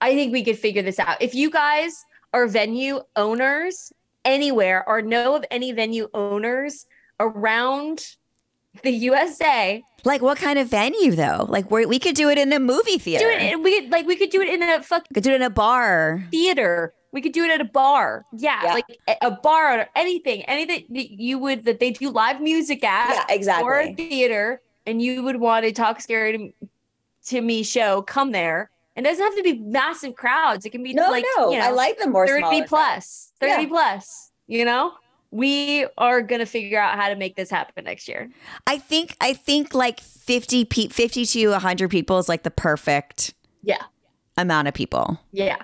I think we could figure this out. If you guys are venue owners anywhere or know of any venue owners around the USA. Like what kind of venue though? Like where we could do it in a movie theater. Do it. We could like we could do it in a fuck. Could do it in a bar. Theater. We could do it at a bar. Yeah, yeah. like a bar or anything, anything that you would that they do live music at. Yeah, exactly. Or a theater, and you would want to talk scary to, to me show. Come there. And it doesn't have to be massive crowds. It can be no, like no. You know, I like the more thirty plus, thirty yeah. plus. You know, we are going to figure out how to make this happen next year. I think I think like 50 pe- 50 to 100 people is like the perfect yeah amount of people. Yeah.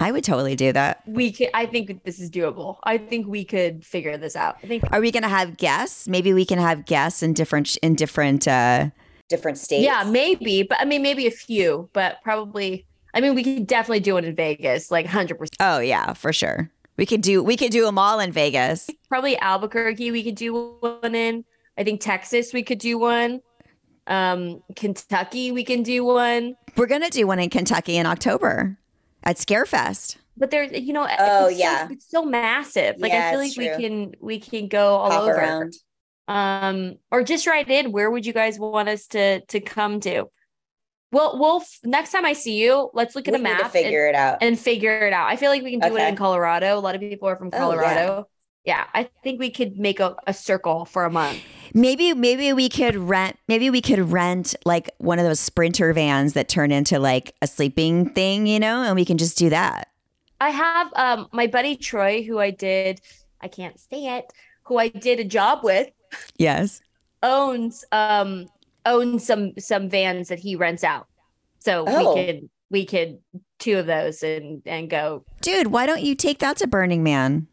I would totally do that. We could. I think this is doable. I think we could figure this out. I think. Are we going to have guests? Maybe we can have guests in different in different uh Different states. Yeah, maybe, but I mean, maybe a few, but probably. I mean, we could definitely do it in Vegas, like hundred percent. Oh yeah, for sure. We could do we could do them all in Vegas. Probably Albuquerque, we could do one in. I think Texas, we could do one. Um, Kentucky, we can do one. We're going to do one in Kentucky in October at Scarefest. But there's, you know, Oh, it's so- yeah. it's so massive. Like Yeah, I feel like it's we can we can go all Hop over. around. um or just write in where would you guys want us to to come to well we'll f- next time i see you let's look at We a need map to figure it out. and, and figure it out i feel like we can do it in colorado a lot of people are from Oh, yeah. colorado yeah. i think we could make a, a circle for a month Maybe maybe we could rent maybe we could rent like one of those sprinter vans that turn into like a sleeping thing, you know, and we can just do that. i have um my buddy troy who i did i can't say it who i did a job with Yes. owns um owns some some vans that he rents out so Oh. we could we could two of those and and go Dude, why don't you take that to Burning Man?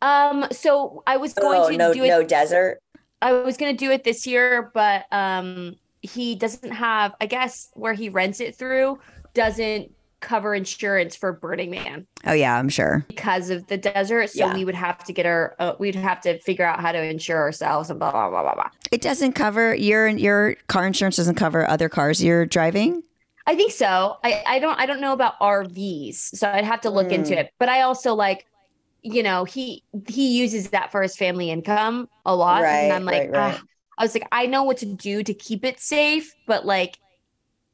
Um, so I was going Oh, to no, do it. no desert. I was going to do it this year, but um, he doesn't have. I guess where he rents it through doesn't cover insurance for Burning Man Oh yeah, I'm sure. because of the desert. So Yeah. we would have to get our. Uh, we'd have to figure out how to insure ourselves and blah blah blah blah blah. It doesn't cover your your car insurance doesn't cover other cars you're driving. I think so. I, I don't I don't know about RVs, so I'd have to look into Mm. it. But I also like, you know, he he uses that for his family income a lot, Right, and I'm like, right, right. ah, I was like, I know what to do to keep it safe, but like,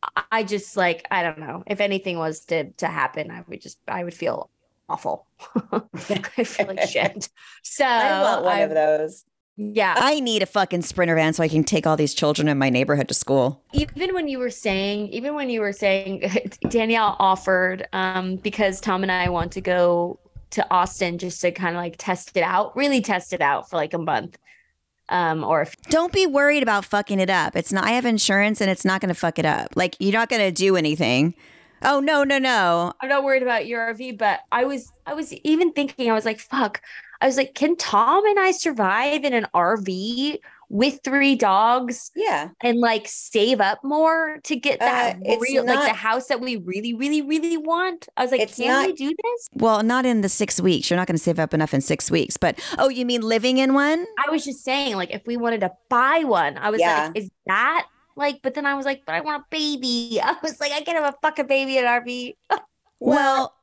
I- I just like I don't know if anything was to to happen, I would just I would feel awful. I feel like shit. So I want one I- of those. Yeah, I need a fucking sprinter van so I can take all these children in my neighborhood to school. even when you were saying even when you were saying danielle offered um because tom and i want to go to austin just to kind of like test it out really test it out for like a month um or if Don't be worried about fucking it up. It's not I have insurance and it's not going to fuck it up. Like you're not going to do anything. Oh no, no, no. i'm not worried about your rv but i was i was even thinking i was like fuck i was like can tom and i survive in an rv with three dogs Yeah. and like save up more to get that Uh, it's real like the house that we really really really want i was like can not- we do this Well, not in the 6 weeks. You're not going to save up enough in 6 weeks. But oh, you mean living in one? I was just saying, like, if we wanted to buy one, I was Yeah. like, is that like? But then I was like, but I want a baby. I was like, I can't have a fucking baby at RV. Well,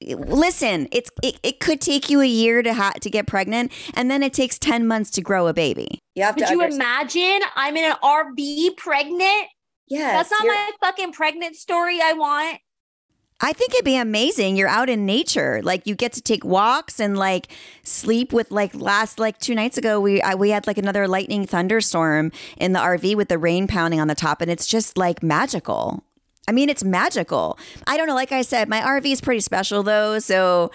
listen, it's it, it could take you a year to ha- to get pregnant and then it takes 10 months to grow a baby. You have Could to you understand. imagine? I'm in an RV pregnant. Yeah, That's not my fucking pregnant story. I want. I think it'd be amazing. You're out in nature. Like you get to take walks and like sleep with like last like two nights ago we I, we had like another lightning thunderstorm in the RV with the rain pounding on the top and it's just like magical. I mean, it's magical. I don't know. Like I said, my RV is pretty special though. So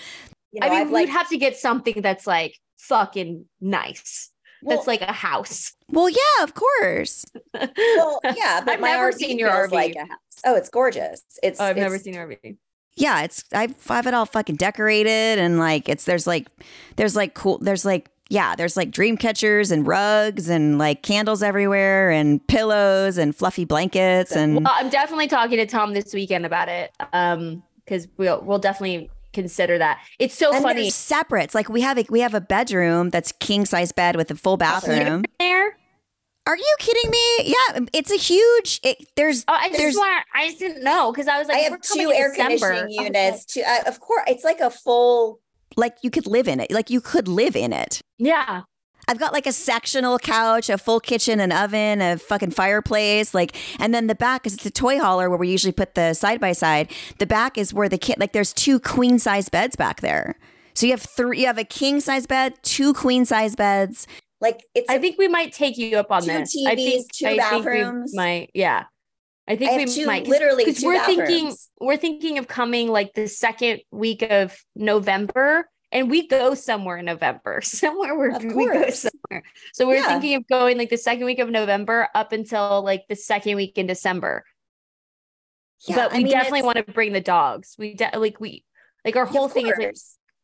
you know, I mean, I've, we'd like, have to get something that's like fucking nice. well, that's like a house. well, yeah, of course. well, yeah, but I've my never RV seen your RV. like a house. Oh, it's gorgeous. It's. Oh, I've it's, never seen an RV. Yeah, it's I've I've it all fucking decorated and like it's there's like there's like cool there's like yeah, there's like dream catchers and rugs and like candles everywhere and pillows and fluffy blankets and Well, I'm definitely talking to Tom this weekend about it. Um, because we'll we'll definitely consider that. It's so And funny. Separate. It's like we have a we have a bedroom that's king size bed with a full bathroom. there. Are you kidding me? Yeah, it's a huge. It, there's Oh, I just there's want. I just didn't know because I was like, I we're have two air December. conditioning I was like, units. Two, uh, of course, it's like a full. Like you could live in it. Like you could live in it. yeah, I've got like a sectional couch, a full kitchen, an oven, a fucking fireplace, like, and then the back is the toy hauler where we usually put the side by side. The back is where the kid, like, there's two queen size beds back there. So you have three, you have a king size bed, two queen size beds. Like it's. I think we might take you up on Two this. I think TVs, two I think we bathrooms. might. Yeah, I think I we two, might. literally because we're thinking we're thinking of coming like the second week of November. And we go somewhere in November, somewhere where we go somewhere. So we're Yeah. thinking of going like the second week of November up until like the second week in December. Yeah, but I we mean, definitely want to bring the dogs. We de- like we Like our whole thing is like.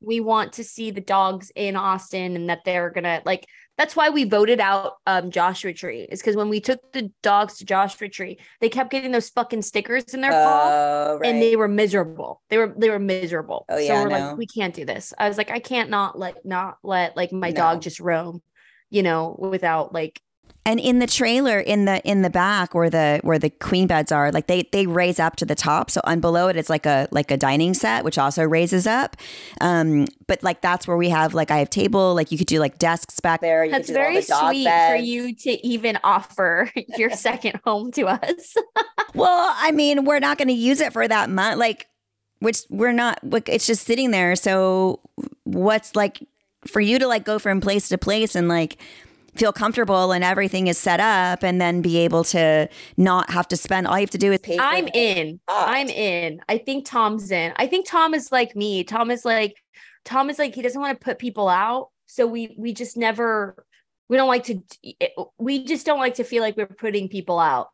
We want to see the dogs in Austin and that they're gonna like that's why we voted out um Joshua Tree is because when we took the dogs to Joshua Tree, they kept getting those fucking stickers in their paw Oh, right. and they were miserable. They were they were miserable. Oh, so yeah, we're no. like, we can't do this. I was like, I can't not let not let like my No. dog just roam, you know, without like And in the trailer, in the in the back where the where the queen beds are, like they they raise up to the top. So on below it, it's like a like a dining set, which also raises up. Um, but like that's where we have like I have table, like you could do like desks back there. You that's very the sweet for you to even offer your second home to us. Well, I mean, we're not going to use it for that month, like which we're not. Like it's just sitting there. So what's like for you to like go from place to place and like feel comfortable and everything is set up and then be able to not have to spend all you have to do is Pay I'm it. in. I'm in. I think Tom's in. I think Tom is like me. Tom is like Tom is like he doesn't want to put people out. So we we just never we don't like to we just don't like to feel like we're putting people out.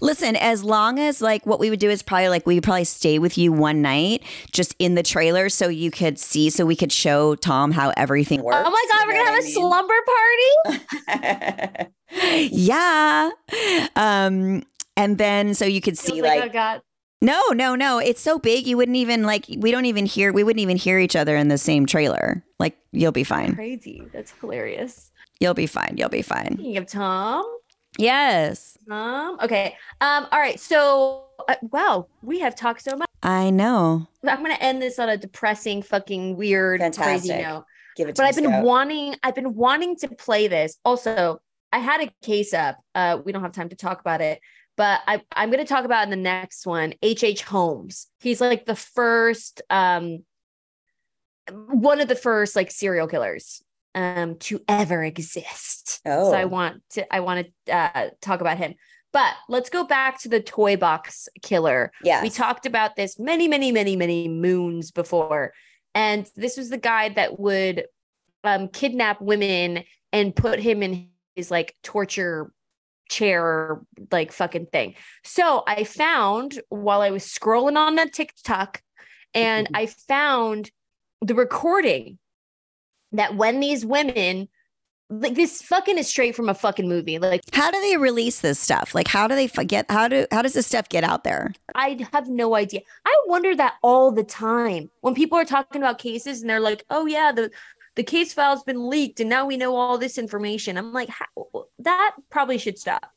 Listen, as long as like what we would do is probably like we would probably stay with you one night just in the trailer so you could see so we could show Tom how everything works. oh my god, we're gonna have what a I mean? slumber party. yeah. Um and then so you could see Feels like oh god. no, no, no. It's so big you wouldn't even like we don't even hear we wouldn't even hear each other in the same trailer. Like you'll be fine. Crazy. That's hilarious. You'll be fine. You'll be fine. Speaking of Tom, Yes. Tom. Okay. Um. All right. So, uh, wow, we have talked so much. I know. I'm gonna end this on a depressing, fucking weird, crazy Fantastic. note. Give it to but me, I've been Scout. wanting I've been wanting to play this. Also, I had a case up. Uh, we don't have time to talk about it, but I I'm gonna talk about in the next one. H. H. Holmes. He's like the first um one of the first like serial killers um to ever exist. Oh. So I want to I want to uh talk about him. But let's go back to the toy box killer. Yeah, We talked about this many, many, many, many moons before. And this was the guy that would um, kidnap women and put him in his like torture chair, like fucking thing. So I found while I was scrolling on that TikTok, and I found the recording that when these women, like this fucking is straight from a fucking movie. Like How do they release this stuff? Like how do they get how do how does this stuff get out there? I have no idea. I wonder that all the time when people are talking about cases and they're like, "Oh yeah, the the case file's been leaked and now we know all this information." I'm like, "How- that probably should stop.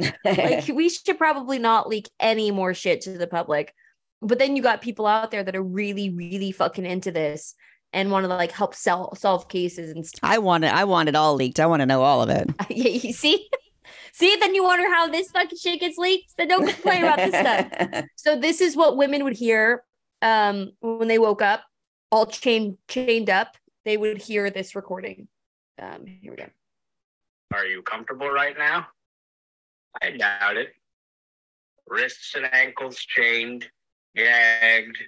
Like we should probably not leak any more shit to the public. But then you got people out there that are really, really fucking into this and want to like help sell, solve cases and stuff. I want it I want it all leaked. I want to know all of it. Yeah, you see, see, then you wonder how this fucking shit gets leaked. Then don't complain about this stuff. So this is what women would hear um, when they woke up, all chained chained up. They would hear this recording. Um, here we go. Are you comfortable right now? I doubt it. Wrists and ankles chained, gagged,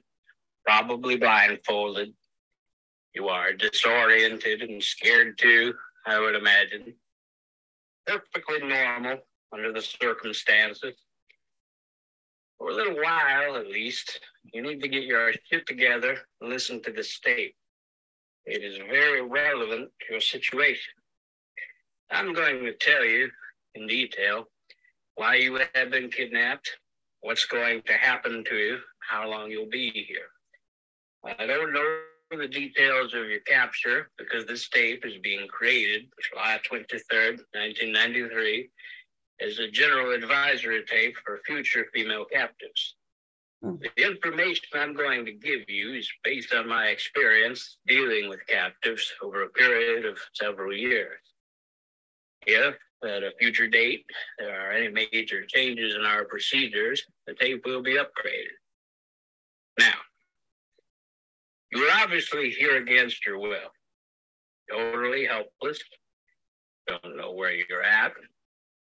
probably blindfolded. You are disoriented and scared too, I would imagine. Perfectly normal under the circumstances. For a little while, at least, you need to get your shit together and listen to this tape. It is very relevant to your situation. I'm going to tell you in detail why you have been kidnapped, what's going to happen to you, how long you'll be here. I don't know the details of your capture because this tape is being created July 23rd, 1993, as a general advisory tape for future female captives. Hmm. The information I'm going to give you is based on my experience dealing with captives over a period of several years. If at a future date there are any major changes in our procedures, the tape will be upgraded. Now, you are obviously here against your will, totally helpless, don't know where you're at,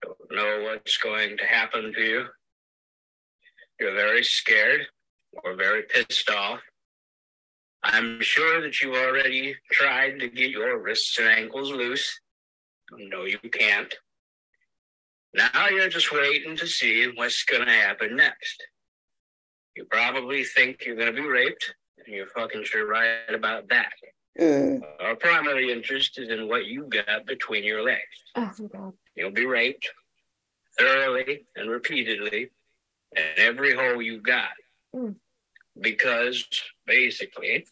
don't know what's going to happen to you. You're very scared or very pissed off. I'm sure that you've already tried to get your wrists and ankles loose. No, you can't. Now you're just waiting to see what's going to happen next. You probably think you're going to be raped you're fucking sure right about that. Uh, Our primary interest is in what you got between your legs. Oh god. You'll be raped thoroughly and repeatedly in every hole you got. Mm. Because basically,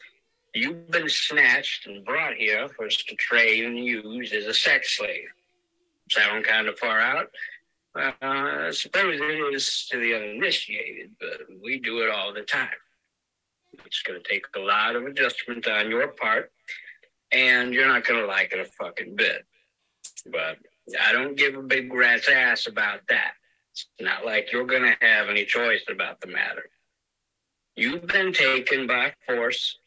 you've been snatched and brought here for us to trade and use as a sex slave. Sound kind of far out? Uh, I suppose it is to the uninitiated, but we do it all the time. It's going to take a lot of adjustment on your part, and you're not going to like it a fucking bit. But I don't give a big rat's ass about that. It's not like you're going to have any choice about the matter. You've been taken by force,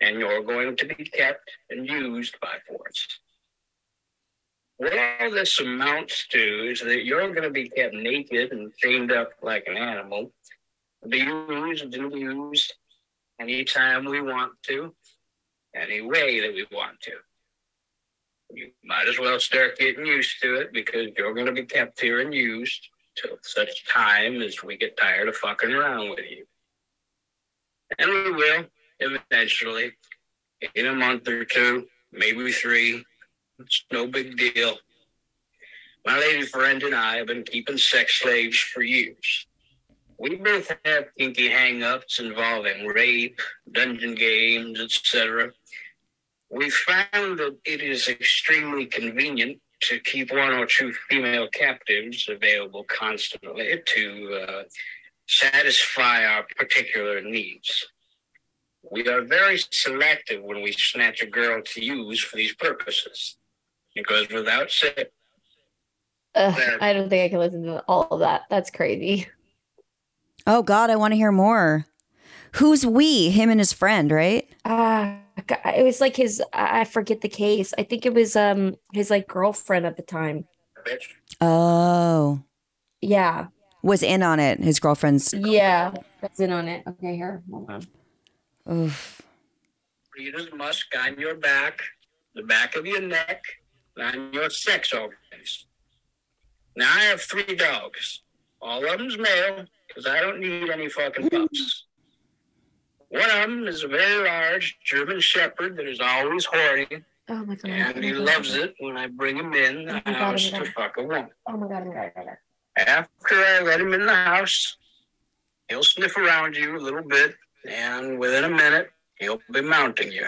and you're going to be kept and used by force. What all this amounts to is that you're going to be kept naked and chained up like an animal, be used and used anytime we want to, any way that we want to. You might as well start getting used to it because you're going to be kept here and used till such time as we get tired of fucking around with you. And we will eventually, in a month or two, maybe three. It's no big deal. My lady friend and I have been keeping sex slaves for years. We both have kinky hang-ups involving rape, dungeon games, etc. We found that it is extremely convenient to keep one or two female captives available constantly to uh, satisfy our particular needs. We are very selective when we snatch a girl to use for these purposes. Because without sex, Ugh, I don't think I can listen to all of that. That's crazy. Oh God, I want to hear more. Who's we? Him and his friend, right? Ah, it was like his. I I forget the case. I think it was um his like girlfriend at the time. Oh, Yeah, was in on it. His girlfriend's. yeah, that's in on it. Okay, here, hold on. Oof. breeders musk on your back, the back of your neck, and on your sex organs. Now I have three dogs. All of them's male, because I don't need any fucking pups. One of them is a very large German Shepherd that is always horny, Oh my god. and he loves it when I bring him in the Oh my God, house to fuck a woman. Oh my god. Oh my god. Oh my god. After I let him in the house, he'll sniff around you a little bit, and within a minute, he'll be mounting you.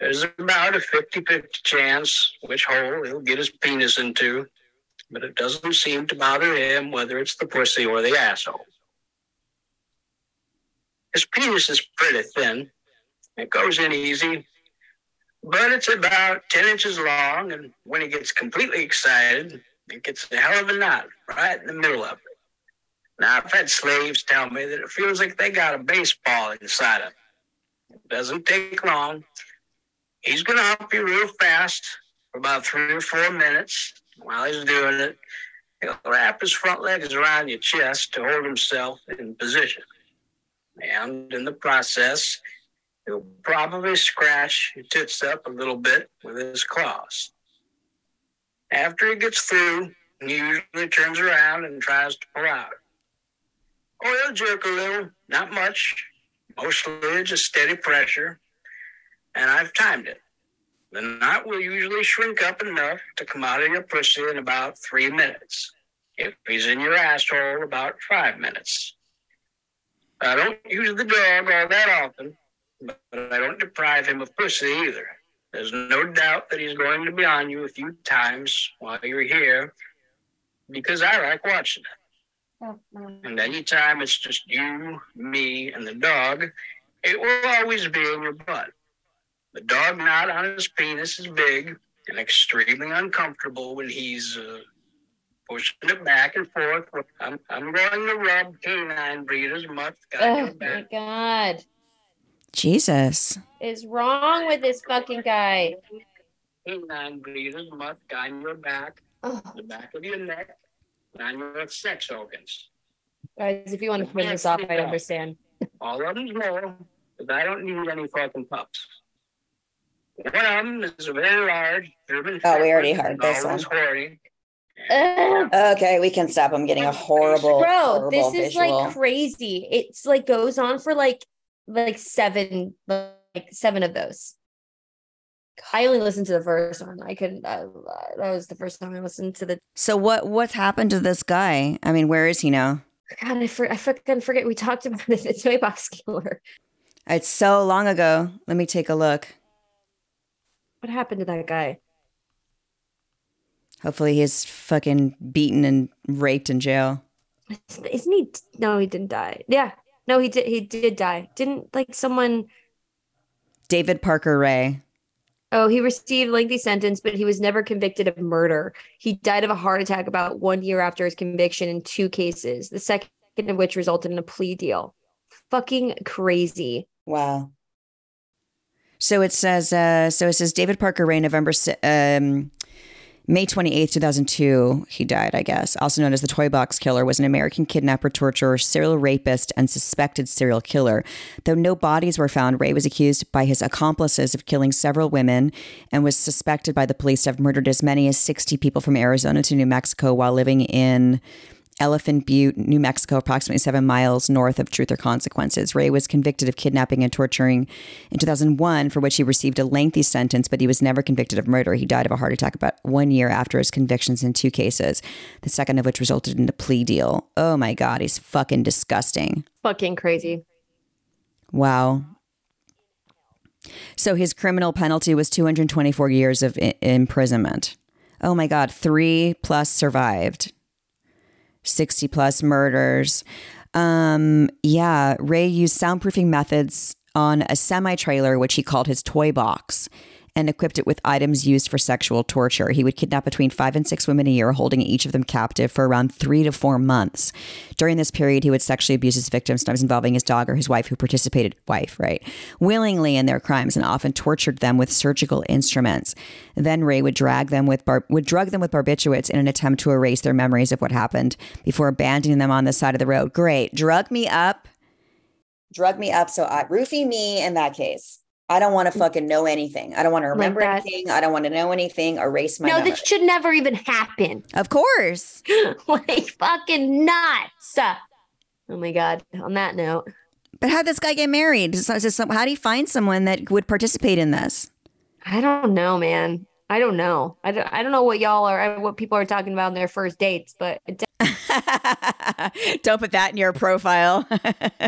There's about a 50 50 chance which hole he'll get his penis into, but it doesn't seem to bother him whether it's the pussy or the asshole. His penis is pretty thin. It goes in easy, but it's about 10 inches long, and when he gets completely excited, it gets a hell of a knot right in the middle of it. Now, I've had slaves tell me that it feels like they got a baseball inside of it. It doesn't take long. He's going to hump you real fast for about three or four minutes. While he's doing it, he'll wrap his front legs around your chest to hold himself in position. And in the process, he'll probably scratch your tits up a little bit with his claws. After he gets through, he usually turns around and tries to pull out. Or he'll jerk a little, not much, mostly just steady pressure, and I've timed it. The knot will usually shrink up enough to come out of your pussy in about three minutes. If he's in your asshole, about five minutes. I don't use the dog all that often, but I don't deprive him of pussy either. There's no doubt that he's going to be on you a few times while you're here because I like watching it. And mm-hmm. anytime it's just you, me, and the dog, it will always be in your butt. The dog knot on his penis is big and extremely uncomfortable when he's uh, pushing it back and forth. I'm, I'm going to rub canine breeders musk. Oh my god. Jesus. Is wrong with this fucking guy? Canine breeders musk on your back, Oh, the back of your neck, and on your sex organs. guys, if you want to turn this off, I understand. All of them's male, because I don't need any fucking pups. One of them is a very large German. Oh, we already heard this one. horny. Okay, we can stop. I'm getting a horrible, Bro, horrible this is visual. like crazy. It's like goes on for like like seven, like seven of those. I only listened to the first one. I couldn't. Uh, that was the first time I listened to the. So what what's happened to this guy? I mean, where is he now? God, I, for, I fucking forget. We talked about it, the toy box killer. It's so long ago. Let me take a look. What happened to that guy? Hopefully he's fucking beaten and raped in jail. Isn't he? No, he didn't die. Yeah, no, he did. He did die. Didn't like someone? David Parker Ray. Oh, he received a lengthy sentence, but he was never convicted of murder. He died of a heart attack about one year after his conviction in two cases, the second of which resulted in a plea deal. Fucking crazy. Wow. So it says, uh, so it says David Parker Ray, November, um, May 28th, 2002, he died, I guess. Also known as the Toy Box Killer, was an American kidnapper, torturer, serial rapist, and suspected serial killer. Though no bodies were found, Ray was accused by his accomplices of killing several women and was suspected by the police to have murdered as many as 60 people from Arizona to New Mexico while living in Elephant Butte, New Mexico, approximately seven miles north of Truth or Consequences. Ray was convicted of kidnapping and torturing in 2001, for which he received a lengthy sentence, but he was never convicted of murder. He died of a heart attack about one year after his convictions in two cases, the second of which resulted in a plea deal. Oh my God, he's fucking disgusting. Fucking crazy. Wow. So his criminal penalty was 224 years of I- imprisonment. Oh my God, three plus survived. 60 plus murders. Um, yeah, Ray used soundproofing methods on a semi trailer, which he called his toy box, and equipped it with items used for sexual torture. He would kidnap between five and six women a year, holding each of them captive for around three to four months. During this period, he would sexually abuse his victims, sometimes involving his dog or his wife, who participated, wife, right, willingly in their crimes, and often tortured them with surgical instruments. Then Ray would drag them with bar- would drug them with barbiturates in an attempt to erase their memories of what happened before abandoning them on the side of the road. Great, drug me up, drug me up. So I roofie me in that case. I don't want to mm. fucking know anything. I don't want to remember that. anything. I don't want to know anything. Erase my no, that should never even happen. of course. like fucking nuts. Oh my god. On that note, But how'd this guy get married? So, is this some- how do you find someone that would participate in this? I don't know, man. I don't know. I don't, I don't know what y'all are, what people are talking about in their first dates, but it Don't put that in your profile.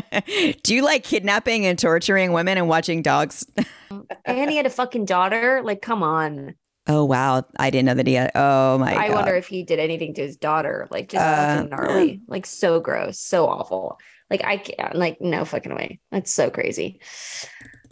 do you like kidnapping and torturing women and watching dogs? and he had a fucking daughter. Like, come on. Oh wow, I didn't know that he had. Oh my I god. wonder if he did anything to his daughter. Like, just Uh, fucking gnarly. Like, so gross, so awful. Like, I can't. Like, no fucking way. That's so crazy.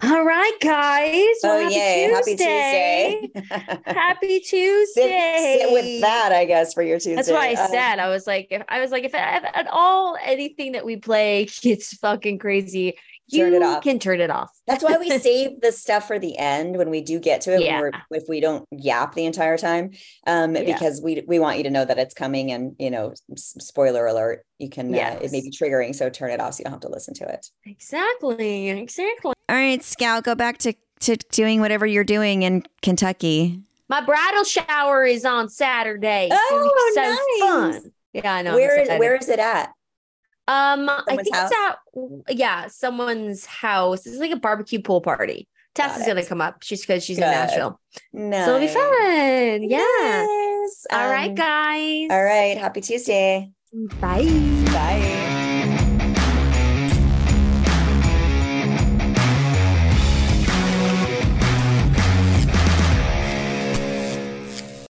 All right, guys. Well, oh happy yay! Happy Tuesday. Tuesday. Happy Tuesday. sit, sit with that, I guess, for your Tuesday. That's why I Uh, said I was like, if I was like, if, if at all anything that we play gets fucking crazy, you Turn it off. can turn it off. That's why we save the stuff for the end when we do get to it. Yeah. If we don't yap the entire time, um, Yeah. because we we want you to know that it's coming, and you know, spoiler alert, you can. Uh, it may be triggering, so turn it off so you don't have to listen to it. Exactly. Exactly. All right, Scout, go back to to doing whatever you're doing in Kentucky. My bridal shower is on Saturday. It's Oh, so nice. fun. Yeah, I know. Where is excited. where is it at? Um, I think it's at yeah, someone's house. It's like a barbecue pool party. Tess Got is gonna come up. She's because she's in Nashville. No, So it'll be fun. Yeah. Yes. All right, Um, guys. All right. Happy Tuesday. Bye. Bye.